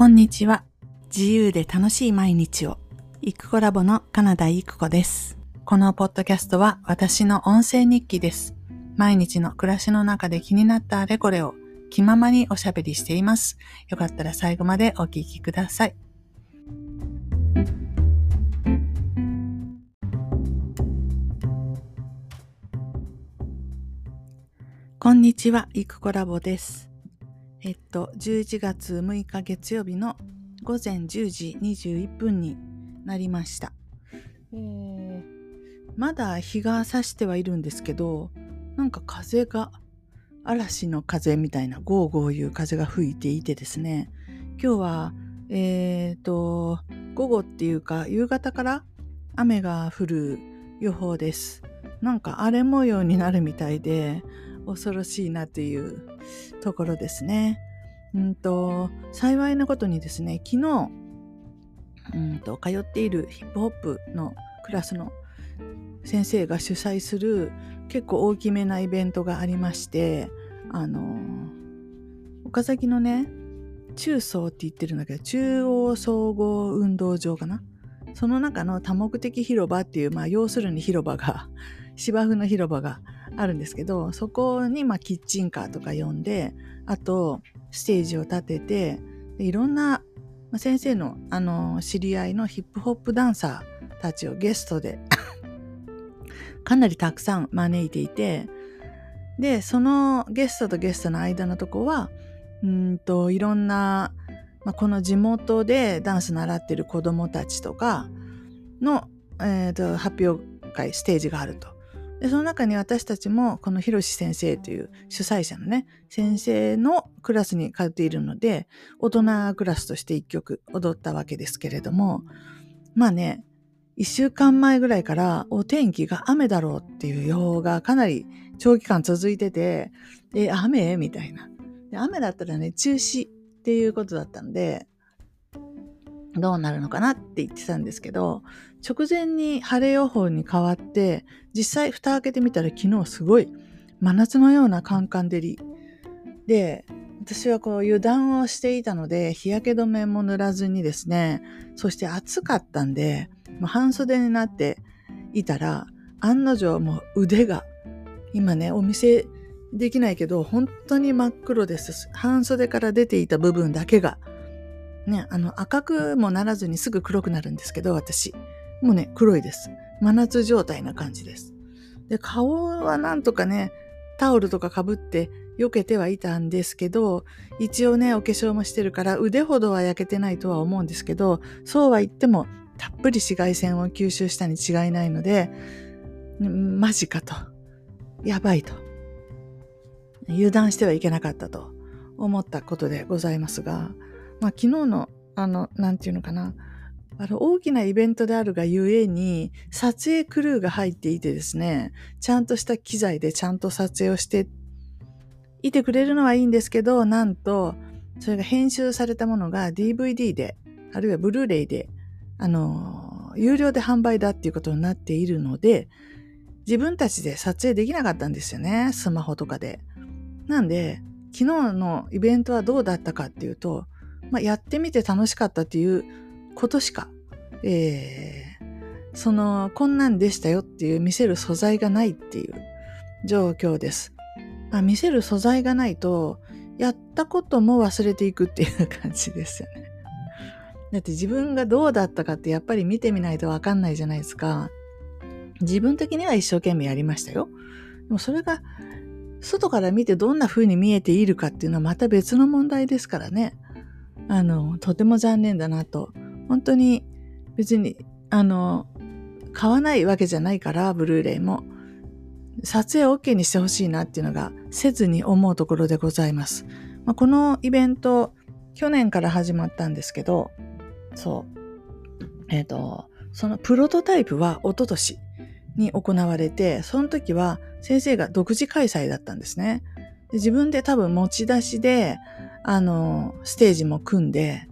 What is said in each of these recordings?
こんにちは。自由で楽しい毎日を。イクコラボのカナダイクコです。このポッドキャストは私の音声日記です。毎日の暮らしの中で気になったあれこれを気ままにおしゃべりしています。よかったら最後までお聞きください。こんにちは、イクコラボです。えっと、11月6日月曜日の午前10時21分になりました。えー、まだ日が差してはいるんですけど、なんか風が、嵐の風みたいなゴーゴーいう風が吹いていてですね、今日は、えっ、ー、と、午後っていうか夕方から雨が降る予報です。なんか荒れ模様になるみたいで、恐ろしいなというところですね。うんと幸いなことにですね昨日うんと通っているヒップホップのクラスの先生が主催する結構大きめなイベントがありましてあの岡崎のね中層って言ってるんだけど中央総合運動場かな？その中の多目的広場っていう、まあ、要するに広場が芝生の広場があるんですけどそこにまあキッチンカーとか呼んであとステージを立てていろんな先生のあの知り合いのヒップホップダンサーたちをゲストで かなりたくさん招いていてでそのゲストとゲストの間のとこはうんといろんな、まあ、この地元でダンス習ってる子どもたちとかの、えーと発表会ステージがあると。でその中に私たちもこのひろし先生という主催者のね先生のクラスに通っているので大人クラスとして一曲踊ったわけですけれどもまあね1週間前ぐらいからお天気が雨だろうっていう予報がかなり長期間続いててえ雨？みたいな。で雨だったらね中止っていうことだったのでどうなるのかなって言ってたんですけど直前に晴れ予報に変わって実際蓋開けてみたら昨日すごい真夏のようなカンカン照り。で私はこう油断をしていたので日焼け止めも塗らずにですねそして暑かったんでもう半袖になっていたら案の定もう腕が今ねお見せできないけど本当に真っ黒です。半袖から出ていた部分だけがねあの赤くもならずにすぐ黒くなるんですけど私。もうね、黒いです。真夏状態な感じです。で、顔はなんとかね、タオルとかかぶって避けてはいたんですけど、一応ね、お化粧もしてるから腕ほどは焼けてないとは思うんですけど、そうは言ってもたっぷり紫外線を吸収したに違いないので、マジかと。やばいと。油断してはいけなかったと思ったことでございますが、まあ昨日のあの、なんていうのかな、あの大きなイベントであるがゆえに撮影クルーが入っていてですねちゃんとした機材でちゃんと撮影をしていてくれるのはいいんですけどなんとそれが編集されたものが DVD であるいはブルーレイであの有料で販売だっていうことになっているので自分たちで撮影できなかったんですよねスマホとかで。なんで昨日のイベントはどうだったかっていうと、まあ、やってみて楽しかったっていうことしか、えー、その、こんなんでしたよっていう見せる素材がないっていう状況です。まあ、見せる素材がないと、やったことも忘れていくっていう感じですよね。だって自分がどうだったかってやっぱり見てみないとわかんないじゃないですか。自分的には一生懸命やりましたよ。でもそれが外から見てどんな風に見えているかっていうのはまた別の問題ですからね。あの、とても残念だなと本当に別に、あの、買わないわけじゃないから、ブルーレイも。撮影 OK にしてほしいなっていうのが、せずに思うところでございます。まあ、このイベント、去年から始まったんですけど、そう。えっ、ー、と、そのプロトタイプは一昨年に行われて、その時は先生が独自開催だったんですね。で自分で多分持ち出しで、あの、ステージも組んで、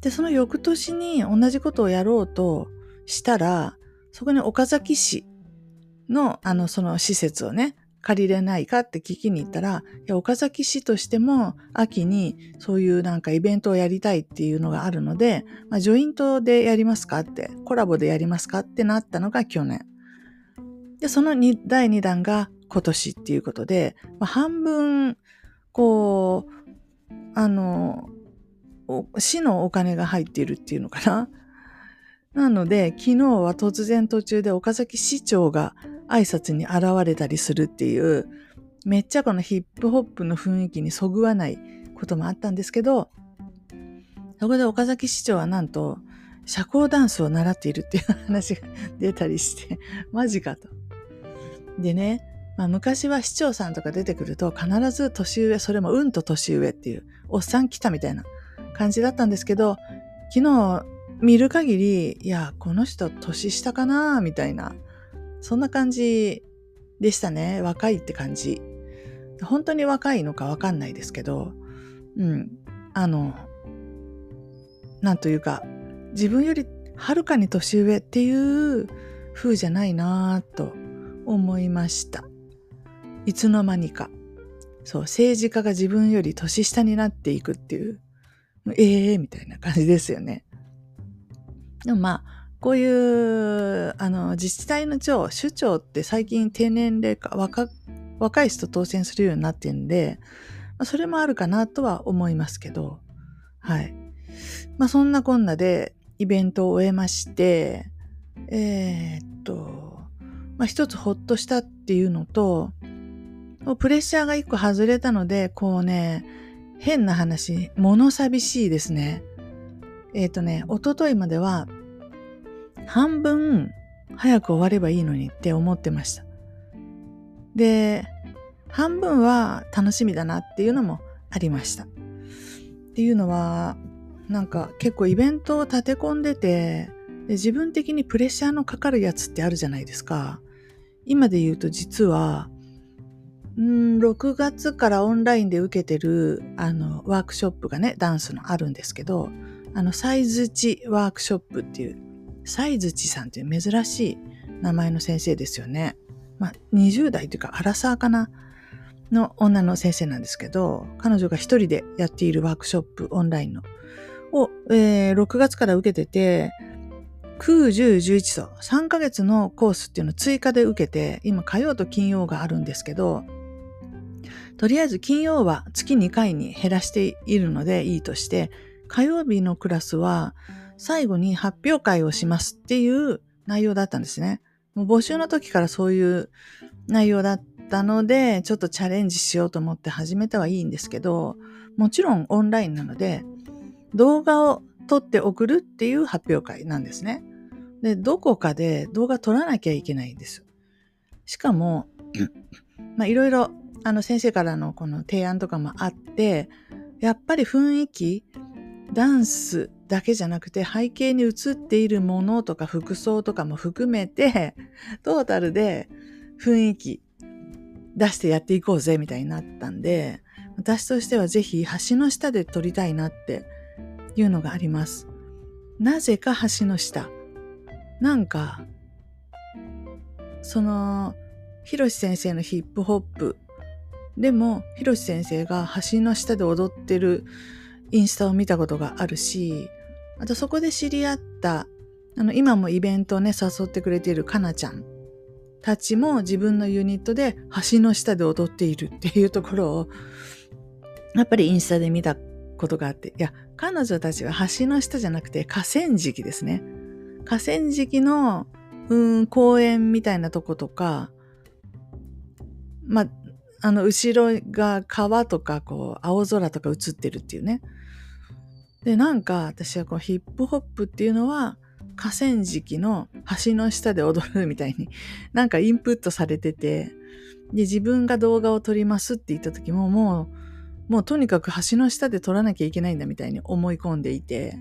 で、その翌年に同じことをやろうとしたら、そこに岡崎市の、あの、その施設をね、借りれないかって聞きに行ったら、いや、岡崎市としても秋にそういうなんかイベントをやりたいっていうのがあるので、まあ、ジョイントでやりますかって、コラボでやりますかってなったのが去年。で、その第2弾が今年っていうことで、まあ、半分、こう、あの、市のお金が入っているっていうのかな？なので、昨日は突然途中で岡崎市長が挨拶に現れたりするっていう、めっちゃこのヒップホップの雰囲気にそぐわないこともあったんですけど、そこで岡崎市長はなんと、社交ダンスを習っているっていう話が出たりして、マジかと。でね、まあ、昔は市長さんとか出てくると必ず年上、それもうんと年上っていう、おっさん来たみたいな感じだったんですけど、昨日見る限り、いや、この人年下かなみたいなそんな感じでしたね。若いって感じ。本当に若いのかわかんないですけど、うん。あの、なんというか、自分よりはるかに年上っていう風じゃないなぁと思いました。いつの間にか。そう、政治家が自分より年下になっていくっていう、ええー、みたいな感じですよね。でもまあ、こういう、あの、自治体の長、首長って最近低年齢化、若、若い人当選するようになってるんで、まあ、それもあるかなとは思いますけど、はい。まあそんなこんなでイベントを終えまして、えー、っと、まあ一つほっとしたっていうのと、プレッシャーが一個外れたので、こうね、変な話、物寂しいですね。えっ、とね、おとといまでは半分早く終わればいいのにって思ってました。で、半分は楽しみだなっていうのもありました。っていうのは、なんか結構イベントを立て込んでて、で自分的にプレッシャーのかかるやつってあるじゃないですか。今で言うと実は、ん6月からオンラインで受けてるあのワークショップがね、ダンスのあるんですけど、あのサイズ値ワークショップっていうサイズチさんっていう珍しい名前の先生ですよね。まあ、20代というか、アラサーかなの女の先生なんですけど、彼女が一人でやっているワークショップ、オンラインの、を、えー、6月から受けてて、9、10、11と3ヶ月のコースっていうのを追加で受けて、今火曜と金曜があるんですけど、とりあえず金曜は月2回に減らしているのでいいとして、火曜日のクラスは最後に発表会をしますっていう内容だったんですね。もう募集の時からそういう内容だったので、ちょっとチャレンジしようと思って始めたはいいんですけど、もちろんオンラインなので、動画を撮って送るっていう発表会なんですね。で、どこかで動画撮らなきゃいけないんです。しかも、まあいろいろあの先生からのこの提案とかもあって、やっぱり雰囲気、ダンスだけじゃなくて背景に映っているものとか服装とかも含めてトータルで雰囲気出してやっていこうぜみたいになったんで私としてはぜひ橋の下で撮りたいなっていうのがあります。なぜか橋の下。なんかそのひろし先生のヒップホップでもひろし先生が橋の下で踊ってるインスタを見たことがあるし、あとそこで知り合った、あの、今もイベントをね、誘ってくれているかなちゃんたちも自分のユニットで橋の下で踊っているっていうところを、やっぱりインスタで見たことがあって、いや、彼女たちは橋の下じゃなくて河川敷ですね。河川敷の、うん、公園みたいなとことか、まあ、あの、後ろが川とか、こう、青空とか映ってるっていうね。で、なんか私はこうヒップホップっていうのは河川敷の橋の下で踊るみたいに なんかインプットされてて、で、自分が動画を撮りますって言った時ももう、もうとにかく橋の下で撮らなきゃいけないんだみたいに思い込んでいて、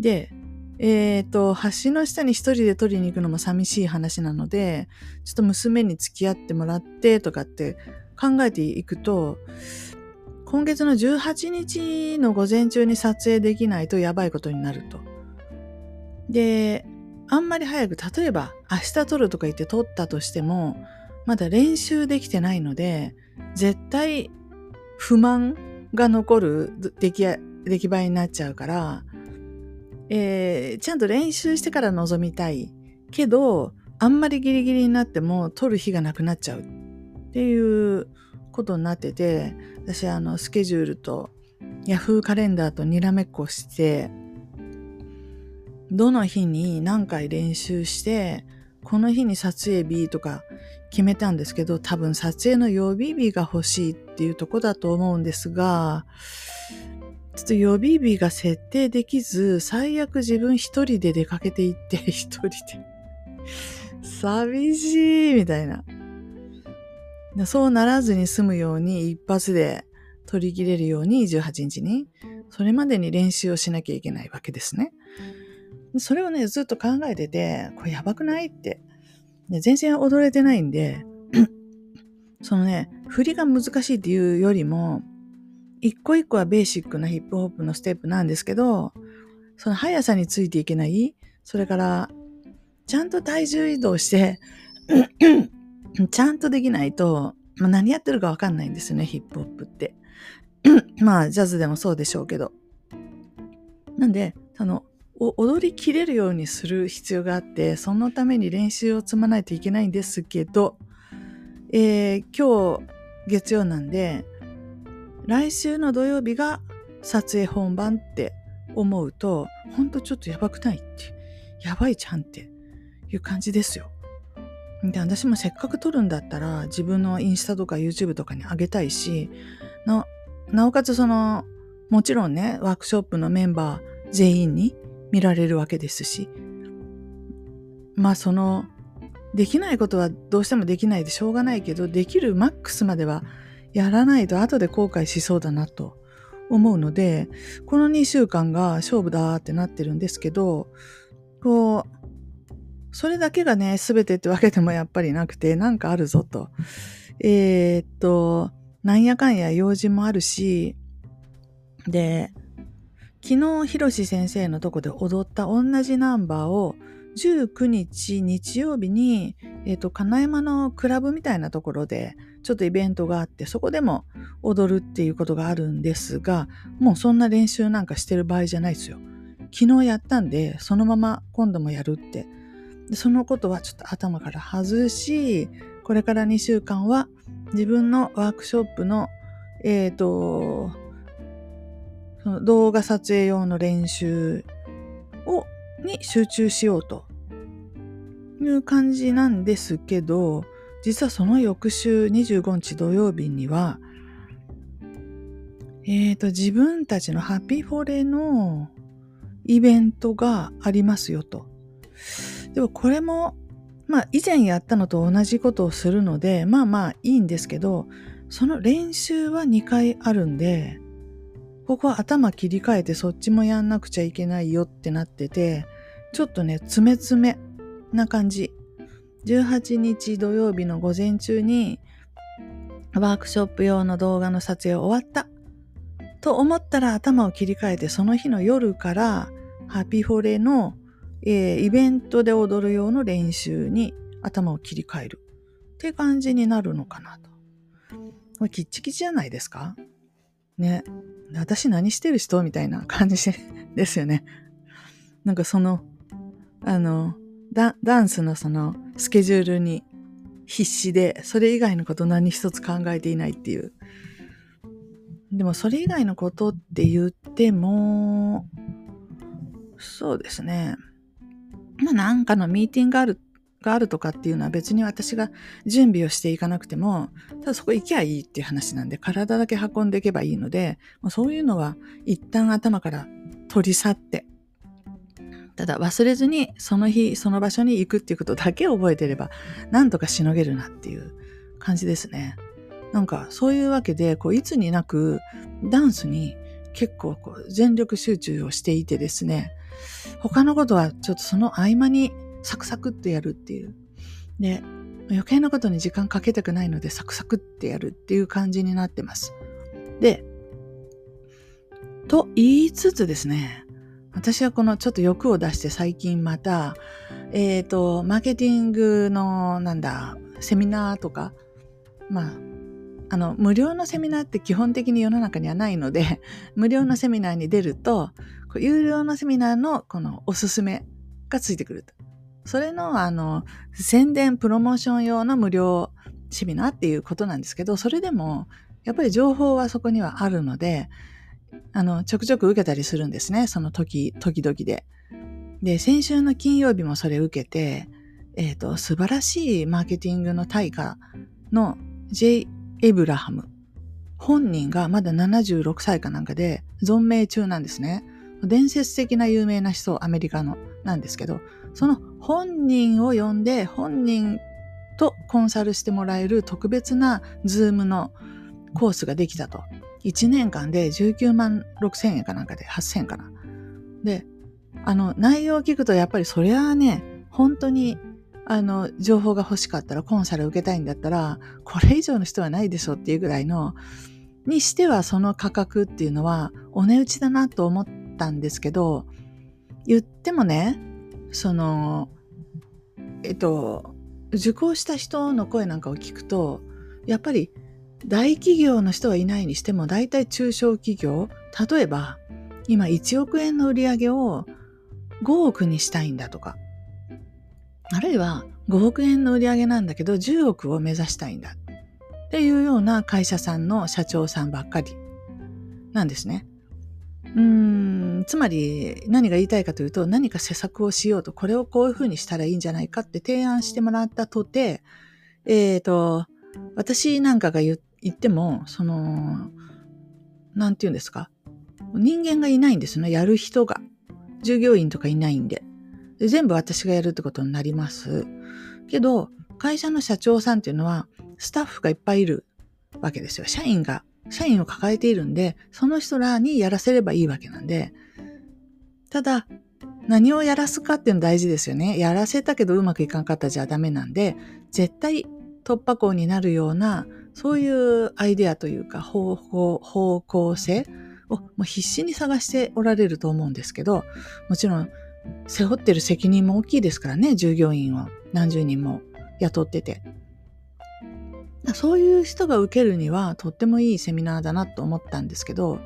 で、えっ、ー、と、橋の下に一人で撮りに行くのも寂しい話なので、ちょっと娘に付き合ってもらってとかって考えていくと、今月の18日の午前中に撮影できないとやばいことになると。で、あんまり早く、例えば明日撮るとか言って撮ったとしても、まだ練習できてないので、絶対不満が残る出来出来栄えになっちゃうから、えー、ちゃんと練習してから臨みたいけど、あんまりギリギリになっても取る日がなくなっちゃうっていうことになってて、私あのスケジュールと Yahoo カレンダーとにらめっこして、どの日に何回練習して、この日に撮影日とか決めたんですけど、多分撮影の予備日が欲しいっていうとこだと思うんですが、ちょっと予備日が設定できず、最悪自分一人で出かけていって、一人で。寂しいみたいな。そうならずに済むように一発で取り切れるように18日に、それまでに練習をしなきゃいけないわけですね。それをね、ずっと考えてて、これやばくないって。全然踊れてないんで、そのね、振りが難しいっていうよりも、一個一個はベーシックなヒップホップのステップなんですけど、その速さについていけない、それから、ちゃんと体重移動して ちゃんとできないと、まあ、何やってるかわかんないんですよね、ヒップホップって。まあ、ジャズでもそうでしょうけど。なんで、その、踊りきれるようにする必要があって、そのために練習を積まないといけないんですけど、えー、今日月曜なんで、来週の土曜日が撮影本番って思うと、ほんとちょっとやばくないって、やばいじゃんっていう感じですよ。で、私もせっかく撮るんだったら自分のインスタとか YouTube とかに上げたいし、な、なおかつその、もちろんね、ワークショップのメンバー全員に見られるわけですし、まあその、できないことはどうしてもできないでしょうがないけど、できるマックスまではやらないと後で後悔しそうだなと思うので、この2週間が勝負だってなってるんですけど、こう、それだけがね、すべてってわけでもやっぱりなくて、なんかあるぞと。えー、っと、なんやかんや用事もあるし、で、昨日、ひろし先生のとこで踊った同じナンバーを19日日曜日に、えっ、と、金山のクラブみたいなところでちょっとイベントがあって、そこでも踊るっていうことがあるんですが、もうそんな練習なんかしてる場合じゃないですよ。昨日やったんで、そのまま今度もやるってでそのことはちょっと頭から外し、これから2週間は自分のワークショップの、えっ、ー、と、その動画撮影用の練習を、に集中しようという感じなんですけど、実はその翌週25日土曜日には、えっ、ー、と、自分たちのハピーフォレのイベントがありますよと。でもこれも、まあ以前やったのと同じことをするので、まあまあいいんですけど、その練習は2回あるんで、ここは頭切り替えてそっちもやんなくちゃいけないよってなってて、ちょっとね、詰め詰めな感じ。18日土曜日の午前中にワークショップ用の動画の撮影終わったと思ったら頭を切り替えてその日の夜からハピフォレのえー、イベントで踊る用の練習に頭を切り替えるって感じになるのかなと。これキッチキチじゃないですか？ね。私何してる人？みたいな感じですよね。なんかその、あの、ダンスのそのスケジュールに必死で、それ以外のこと何一つ考えていないっていう。でもそれ以外のことって言っても、そうですね。まあ、なんかのミーティングがあるがあるとかっていうのは別に私が準備をしていかなくても、ただそこ行きゃいいっていう話なんで、体だけ運んでいけばいいので、そういうのは一旦頭から取り去って、ただ忘れずにその日その場所に行くっていうことだけ覚えてれば、なんとかしのげるなっていう感じですね。なんかそういうわけで、こういつになくダンスに結構こう全力集中をしていてですね、他のことはちょっとその合間にサクサクってやるっていう。で、余計なことに時間かけたくないのでサクサクってやるっていう感じになってます。で、と言いつつですね、私はこのちょっと欲を出して最近また、えっ、ー、と、マーケティングの、なんだ、セミナーとか、まあ、あの、無料のセミナーって基本的に世の中にはないので、無料のセミナーに出ると、有料のセミナーのこのおすすめがついてくると。それの、あの、宣伝、プロモーション用の無料セミナーっていうことなんですけど、それでも、やっぱり情報はそこにはあるので、あの、ちょくちょく受けたりするんですね。その時、時々で。で、先週の金曜日もそれ受けて、えっ、ー、と、素晴らしいマーケティングの大家の J. エブラハム。本人がまだ76歳かなんかで存命中なんですね。伝説的な有名な人、アメリカのなんですけど、その本人を呼んで本人とコンサルしてもらえる特別なズームのコースができたと。1年間で19万6千円かなんかで8千円かな。で、あの、内容を聞くとやっぱりそりゃあね、本当にあの、情報が欲しかったら、コンサル受けたいんだったら、これ以上の人はないでしょっていうぐらいの、にしてはその価格っていうのは、お値打ちだなと思ったんですけど、言ってもね、その、えっと、受講した人の声なんかを聞くと、やっぱり大企業の人はいないにしても、大体中小企業、例えば、今1億円の売り上げを5億にしたいんだとか、あるいは5億円の売り上げなんだけど10億を目指したいんだっていうような会社さんの社長さんばっかりなんですね。うーん、つまり何が言いたいかというと何か施策をしようとこれをこういうふうにしたらいいんじゃないかって提案してもらったとて、えっ、ー、と、私なんかが言っても、その、なんて言うんですか？人間がいないんですよね。やる人が。従業員とかいないんで。で全部私がやるってことになります。けど、会社の社長さんっていうのは、スタッフがいっぱいいるわけですよ。社員が、社員を抱えているんで、その人らにやらせればいいわけなんで、ただ、何をやらすかっていうの大事ですよね。やらせたけどうまくいかんかったじゃダメなんで、絶対突破口になるような、そういうアイデアというか方法、方向性をもう必死に探しておられると思うんですけど、もちろん背負ってる責任も大きいですからね、従業員を何十人も雇ってて。そういう人が受けるにはとってもいいセミナーだなと思ったんですけど、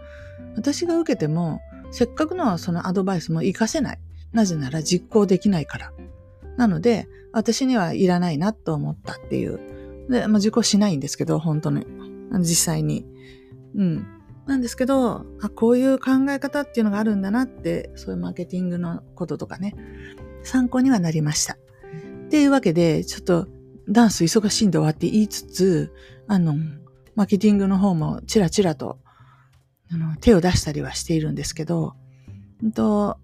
私が受けても、せっかくのそのアドバイスも活かせない。なぜなら実行できないから。なので、私にはいらないなと思ったっていう。で、まあ、受講しないんですけど、本当に。実際に。うん。なんですけど、あ、こういう考え方っていうのがあるんだなって、そういうマーケティングのこととかね、参考にはなりました。っていうわけで、ちょっとダンス忙しいんだわって言いつつ、あの、マーケティングの方もチラチラとあの手を出したりはしているんですけど、んと、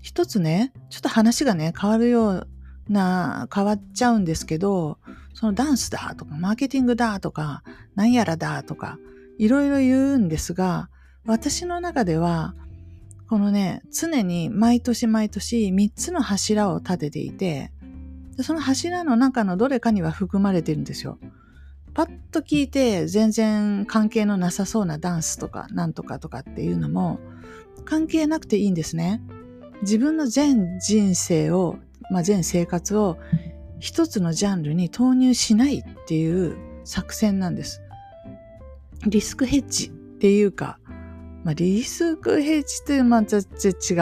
一つね、ちょっと話がね、変わるような、変わっちゃうんですけど、そのダンスだとか、マーケティングだとか、なんやらだとか、いろいろ言うんですが、私の中では、このね、常に毎年毎年3つの柱を立てていて、その柱の中のどれかには含まれてるんですよ。パッと聞いて全然関係のなさそうなダンスとかなんとかとかっていうのも関係なくていいんですね。自分の全人生を、まあ、全生活を一つのジャンルに投入しないっていう作戦なんです。リスクヘッジっていうか、まあ、リスクヘッジってまた違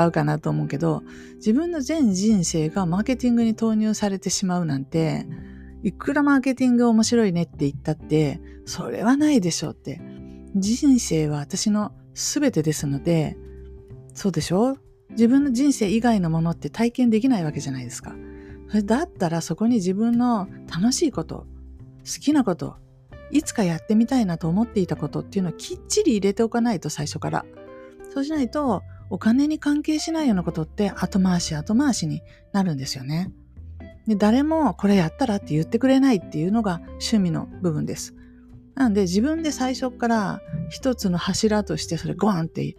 うかなと思うけど、自分の全人生がマーケティングに投入されてしまうなんて、いくらマーケティング面白いねって言ったって、それはないでしょうって。人生は私の全てですので、そうでしょ？自分の人生以外のものって体験できないわけじゃないですか。だったらそこに自分の楽しいこと、好きなこと、いつかやってみたいなと思っていたことっていうのをきっちり入れておかないと最初から。そうしないとお金に関係しないようなことって後回し後回しになるんですよね。で誰もこれやったらって言ってくれないっていうのが趣味の部分です。なので自分で最初から一つの柱としてそれゴーンって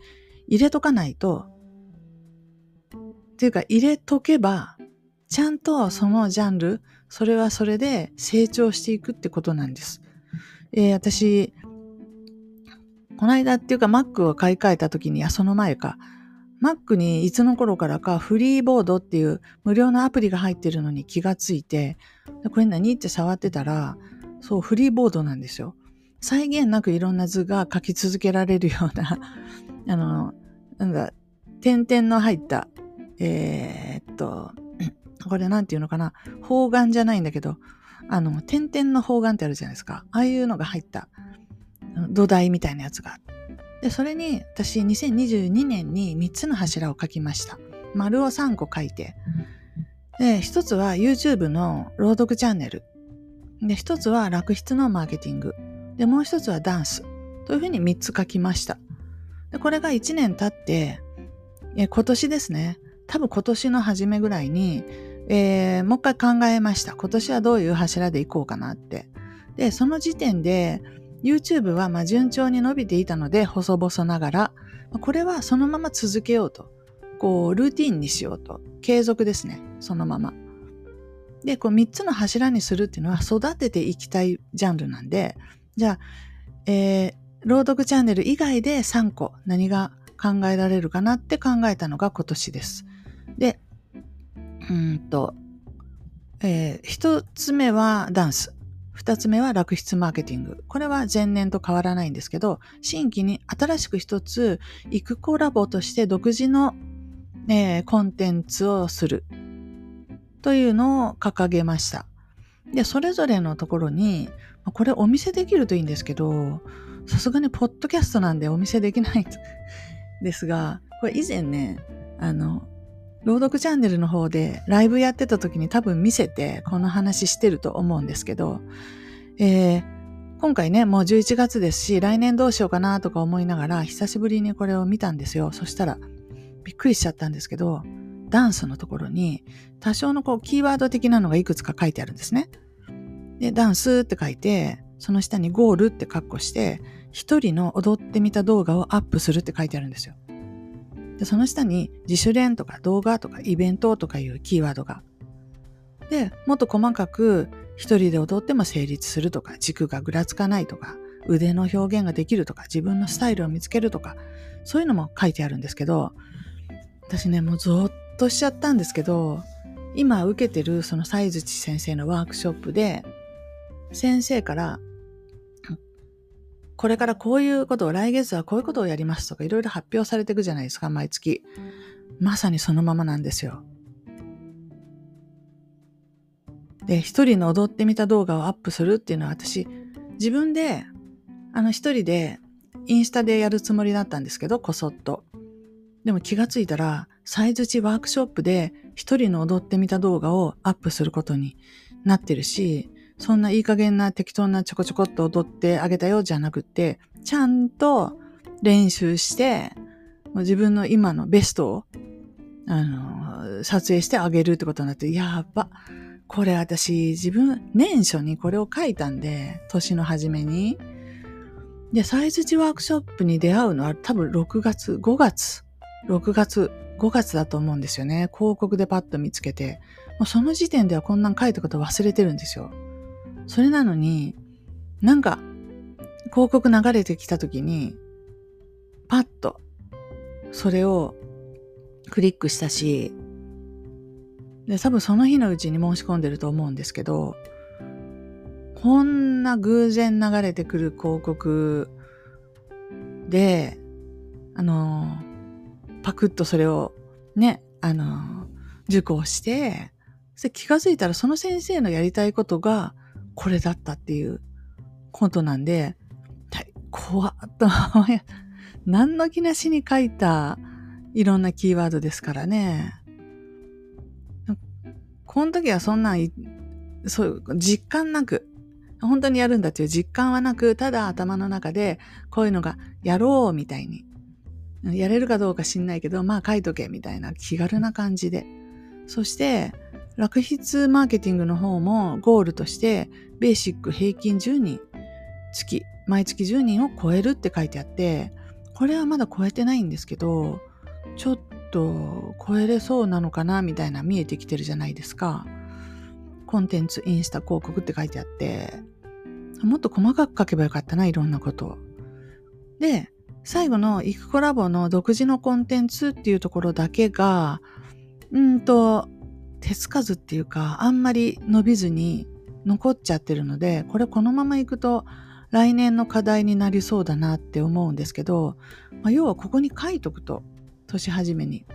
入れとかないと、っていうか入れとけば、ちゃんとそのジャンル、それはそれで成長していくってことなんです。えー、私、この間っていうか Mac を買い替えた時に、あ、その前か。Mac にいつの頃からかフリーボードっていう無料のアプリが入ってるのに気がついて、これ何って触ってたら、そう、フリーボードなんですよ。際限なくいろんな図が書き続けられるような あの、なんだ、点々の入った、えー、っと、これなんていうのかな、方眼じゃないんだけど、あの、点々の方眼ってあるじゃないですか。ああいうのが入った土台みたいなやつが。で、それに私2022年に3つの柱を書きました。丸を3個書いて。で、1つは YouTube の朗読チャンネル。で、1つは楽筆のマーケティング。で、もう1つはダンス。というふうに3つ書きました。で、これが1年経って、今年ですね。多分今年の初めぐらいに、えー、もう一回考えました。今年はどういう柱でいこうかなって。で、その時点で、YouTube はま順調に伸びていたので、細々ながら、これはそのまま続けようと。こう、ルーティンにしようと。継続ですね。そのまま。で、こう3つの柱にするっていうのは育てていきたいジャンルなんで、じゃあ、えー、朗読チャンネル以外で3個何が考えられるかなって考えたのが今年です。で、うんと、えー、1つ目はダンス。二つ目は楽筆マーケティング。これは前年と変わらないんですけど、新規に新しく一つ、イクコラボとして独自の、えー、コンテンツをする。というのを掲げました。で、それぞれのところに、これお見せできるといいんですけど、さすがにポッドキャストなんでお見せできないんですが、これ以前ね、あの、朗読チャンネルの方でライブやってた時に多分見せてこの話してると思うんですけど、えー、今回ね、もう11月ですし、来年どうしようかなとか思いながら、久しぶりにこれを見たんですよ。そしたら、びっくりしちゃったんですけど、ダンスのところに、多少のこう、キーワード的なのがいくつか書いてあるんですね。で、ダンスって書いて、その下にゴールって括弧して、一人の踊ってみた動画をアップするって書いてあるんですよ。で、その下に自主練とか動画とかイベントとかいうキーワードが。で、もっと細かく一人で踊っても成立するとか、軸がぐらつかないとか、腕の表現ができるとか、自分のスタイルを見つけるとか、そういうのも書いてあるんですけど、私ね、もうゾッとしちゃったんですけど、今受けてるその西槌先生のワークショップで、先生からこれからこういうことを、来月はこういうことをやりますとか、いろいろ発表されていくじゃないですか、毎月。まさにそのままなんですよ。で、一人の踊ってみた動画をアップするっていうのは私、自分で、あの一人で、インスタでやるつもりだったんですけど、こそっと。でも気がついたら、サイズチワークショップで一人の踊ってみた動画をアップすることになってるし、そんないい加減な適当なちょこちょこっと踊ってあげたよじゃなくて、ちゃんと練習して、自分の今のベストを、あの、撮影してあげるってことになって、やば。これ私、自分、年初にこれを書いたんで、年の初めに。で、サイズチワークショップに出会うのは多分6月、5月、6月、5月だと思うんですよね。広告でパッと見つけて。もうその時点ではこんなん書いたこと忘れてるんですよ。それなのに、なんか、広告流れてきた時に、パッと、それをクリックしたし、で、多分その日のうちに申し込んでると思うんですけど、こんな偶然流れてくる広告で、あの、パクッとそれをね、あの、受講して、気がついたらその先生のやりたいことがこれだったっていうことなんで、怖っと、何の気なしに書いたいろんなキーワードですからね。この時はそんなん、そういう実感なく、本当にやるんだっていう実感はなく、ただ頭の中でこういうのがやろうみたいに。やれるかどうか知んないけど、まあ書いとけみたいな気軽な感じで。そして、楽筆マーケティングの方もゴールとしてベーシック平均10人月毎月10人を超えるって書いてあってこれはまだ超えてないんですけどちょっと超えれそうなのかなみたいな見えてきてるじゃないですか。コンテンツインスタ広告って書いてあってもっと細かく書けばよかったないろんなこと。で最後のイクコラボの独自のコンテンツっていうところだけが、うんと、手つかずっていうか、あんまり伸びずに残っちゃってるので、これこのままいくと来年の課題になりそうだなって思うんですけど、まあ、要はここに書いとくと、年始めに。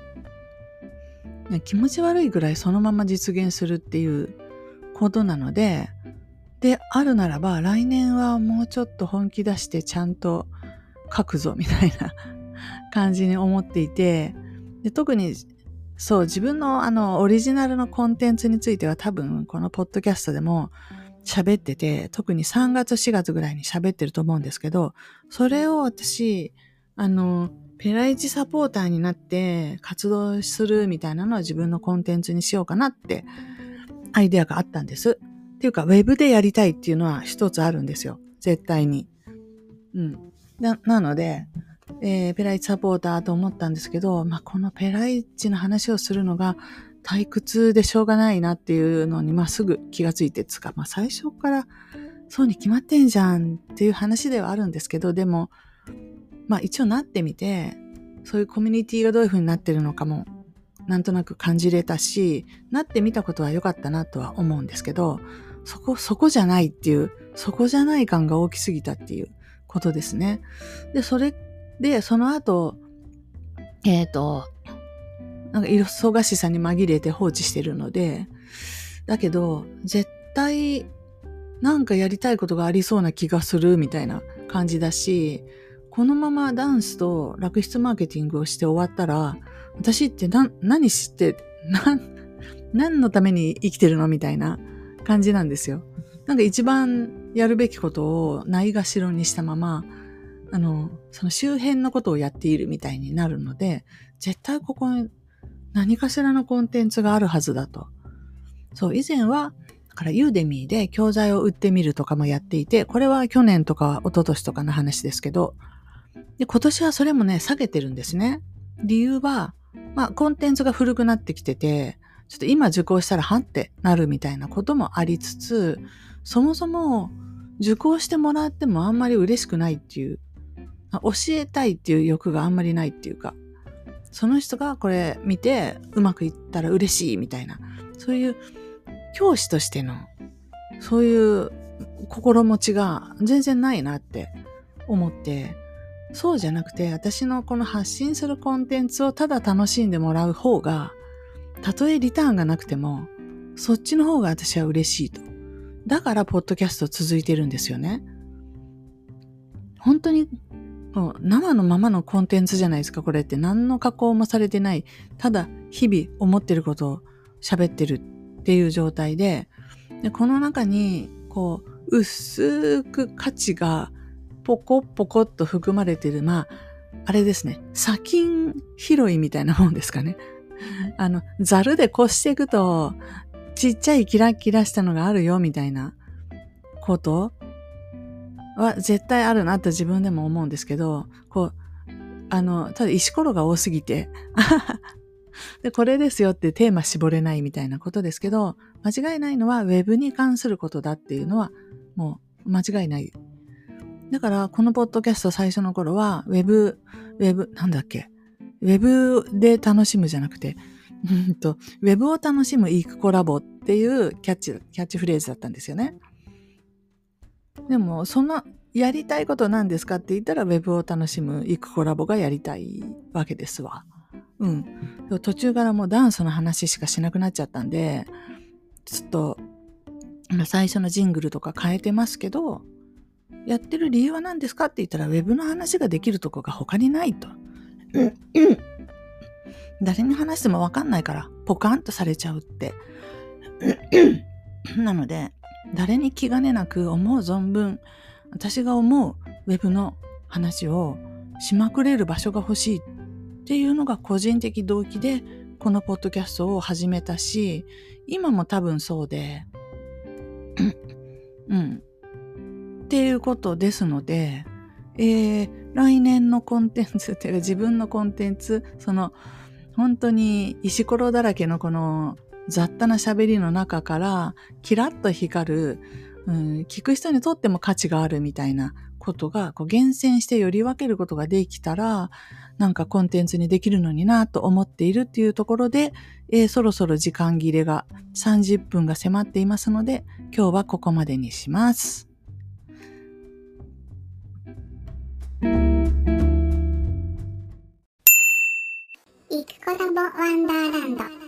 気持ち悪いぐらいそのまま実現するっていうことなので、であるならば来年はもうちょっと本気出してちゃんと書くぞみたいな感じに思っていてで特にそう自分のあのオリジナルのコンテンツについては多分このポッドキャストでも喋ってて特に3月4月ぐらいに喋ってると思うんですけどそれを私あのペライチサポーターになって活動するみたいなのは自分のコンテンツにしようかなってアイデアがあったんです。っていうか、ウェブでやりたいっていうのは一つあるんですよ。絶対に。うん。な、なので、えー、ペライチサポーターと思ったんですけど、まあ、このペライチの話をするのが退屈でしょうがないなっていうのに、まあ、すぐ気がついてつか、まあ、最初からそうに決まってんじゃんっていう話ではあるんですけど、でも、まあ、一応なってみて、そういうコミュニティがどういう風になってるのかもなんとなく感じれたし、なってみたことは良かったなとは思うんですけど、そこ、そこじゃないっていう、そこじゃない感が大きすぎたっていうことですね。で、それで、その後、えっ、ー、と、なんか忙しさに紛れて放置してるので、だけど、絶対、なんかやりたいことがありそうな気がするみたいな感じだし、このままダンスと楽室マーケティングをして終わったら、私って何、何して、何、何のために生きてるのみたいな感じなんですよ。なんか一番やるべきことをないがしろにしたまま、あの、その周辺のことをやっているみたいになるので、絶対ここに何かしらのコンテンツがあるはずだと。そう、以前は、だからユーデミーで教材を売ってみるとかもやっていて、これは去年とか一昨年とかの話ですけど、で、今年はそれもね、下げてるんですね。理由は、まあ、コンテンツが古くなってきてて、ちょっと今受講したらはってなるみたいなこともありつつ、そもそも受講してもらってもあんまり嬉しくないっていう、教えたいっていう欲があんまりないっていうか、その人がこれ見てうまくいったら嬉しいみたいな、そういう教師としての、そういう心持ちが全然ないなって思って、そうじゃなくて、私のこの発信するコンテンツをただ楽しんでもらう方が、たとえリターンがなくても、そっちの方が私は嬉しいと。だから、ポッドキャスト続いてるんですよね。本当に、生のままのコンテンツじゃないですか、これって。何の加工もされてない。ただ、日々思ってることを喋ってるっていう状態で、でこの中に、こう、薄く価値がポコポコっと含まれてる、まあ、あれですね、砂金拾いみたいなもんですかね。あの、ザルでこしていくと、ちっちゃいキラキラしたのがあるよ、みたいなことは絶対あるなと自分でも思うんですけど、こう、あの、ただ石ころが多すぎて、で、これですよってテーマ絞れないみたいなことですけど、間違いないのは Web に関することだっていうのは、もう間違いないだから、このポッドキャスト最初の頃は、ウェブ、ウェブ、なんだっけ、ウェブで楽しむじゃなくて、うんと、ウェブを楽しむイークコラボっていうキャッチ、キャッチフレーズだったんですよね。でも、その、やりたいことなんですかって言ったら、ウェブを楽しむイークコラボがやりたいわけですわ。うん。途中からもうダンスの話しかしなくなっちゃったんで、ちょっと、最初のジングルとか変えてますけど、やってる理由は何ですかって言ったら、ウェブの話ができるとこが他にないと。うん誰に話してもわかんないから、ポカンとされちゃうって。なので、誰に気兼ねなく思う存分、私が思うウェブの話をしまくれる場所が欲しいっていうのが個人的動機で、このポッドキャストを始めたし、今も多分そうで、うん。っていうことですので、えー、来年のコンテンツっていうか自分のコンテンツ、その本当に石ころだらけのこの雑多な喋りの中からキラッと光る、うん、聞く人にとっても価値があるみたいなことが、こう厳選してより分けることができたら、なんかコンテンツにできるのになと思っているっていうところで、えー、そろそろ時間切れが30分が迫っていますので、今日はここまでにします。イクコラボワンダー